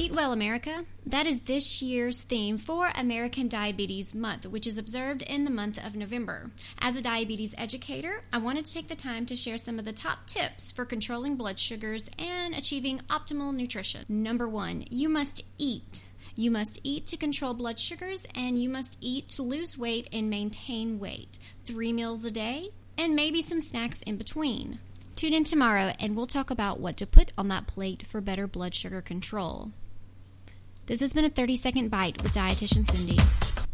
Eat Well America. That is this year's theme for American Diabetes Month, which is observed in the month of November. As a diabetes educator, I wanted to take the time to share some of the top tips for controlling blood sugars and achieving optimal nutrition. Number one, you must eat. You must eat to control blood sugars, and you must eat to lose weight and maintain weight. Three meals a day, and maybe some snacks in between. Tune in tomorrow, and we'll talk about what to put on that plate for better blood sugar control. This has been a 30 second bite with Dietitian Cindy.